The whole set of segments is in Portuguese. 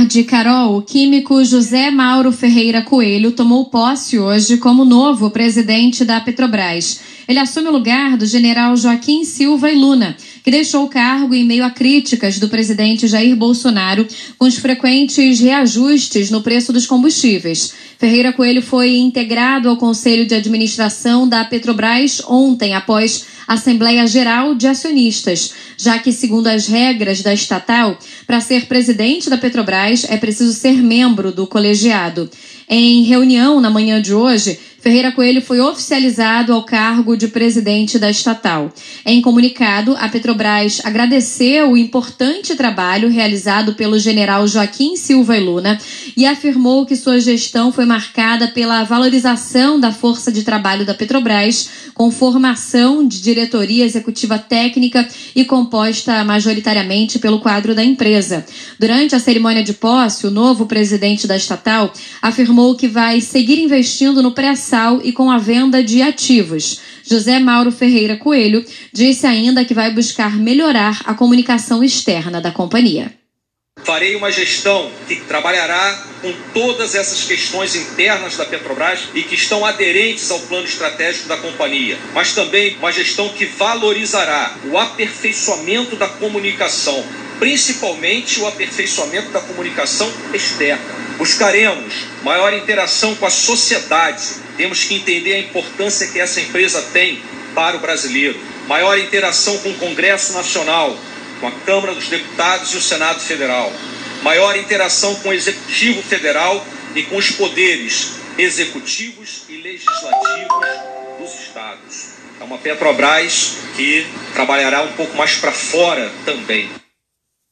tarde, Carol. O químico José Mauro Ferreira Coelho tomou posse hoje como novo presidente da Petrobras. Ele assume o lugar do general Joaquim Silva e Luna, que deixou o cargo em meio a críticas do presidente Jair Bolsonaro com os frequentes reajustes no preço dos combustíveis. Ferreira Coelho foi integrado ao Conselho de Administração da Petrobras ontem, após Assembleia Geral de Acionistas, já que, segundo as regras da estatal, para ser presidente da Petrobras é preciso ser membro do colegiado. Em reunião na manhã de hoje, Ferreira Coelho foi oficializado ao cargo de presidente da estatal. Em comunicado, a Petrobras agradeceu o importante trabalho realizado pelo general Joaquim Silva e Luna e afirmou que sua gestão foi marcada pela valorização da força de trabalho da Petrobras, com formação de diretoria executiva técnica e composta majoritariamente pelo quadro da empresa. Durante a cerimônia de posse, o novo presidente da estatal afirmou que vai seguir investindo no pré e com a venda de ativos. José Mauro Ferreira Coelho disse ainda que vai buscar melhorar a comunicação externa da companhia. Farei uma gestão que trabalhará com todas essas questões internas da Petrobras e que estão aderentes ao plano estratégico da companhia, mas também uma gestão que valorizará o aperfeiçoamento da comunicação, principalmente o aperfeiçoamento da comunicação externa. Buscaremos maior interação com a sociedade. Temos que entender a importância que essa empresa tem para o brasileiro. Maior interação com o Congresso Nacional, com a Câmara dos Deputados e o Senado Federal. Maior interação com o Executivo Federal e com os poderes executivos e legislativos dos estados. É uma Petrobras que trabalhará um pouco mais para fora também.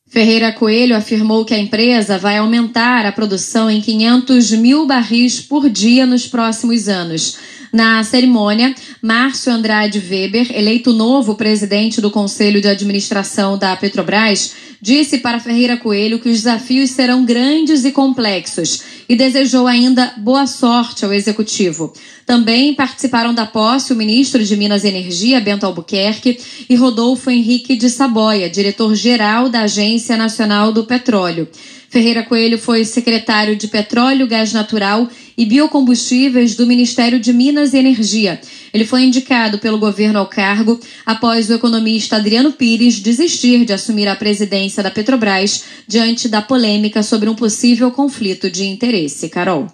Ferreira Coelho afirmou que a empresa vai aumentar a produção em 500 mil barris por dia nos próximos anos. Na cerimônia, Márcio Andrade Weber, eleito novo presidente do Conselho de Administração da Petrobras, disse para Ferreira Coelho que os desafios serão grandes e complexos e desejou ainda boa sorte ao executivo. Também participaram da posse o ministro de Minas e Energia, Bento Albuquerque, e Rodolfo Henrique de Saboia, diretor-geral da Agência Nacional do Petróleo. Ferreira Coelho foi secretário de Petróleo, Gás Natural e Biocombustíveis do Ministério de Minas e Energia. Ele foi indicado pelo governo ao cargo após o economista Adriano Pires desistir de assumir a presidência da Petrobras diante da polêmica sobre um possível conflito de interesse. Carol.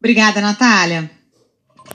Obrigada, Natália.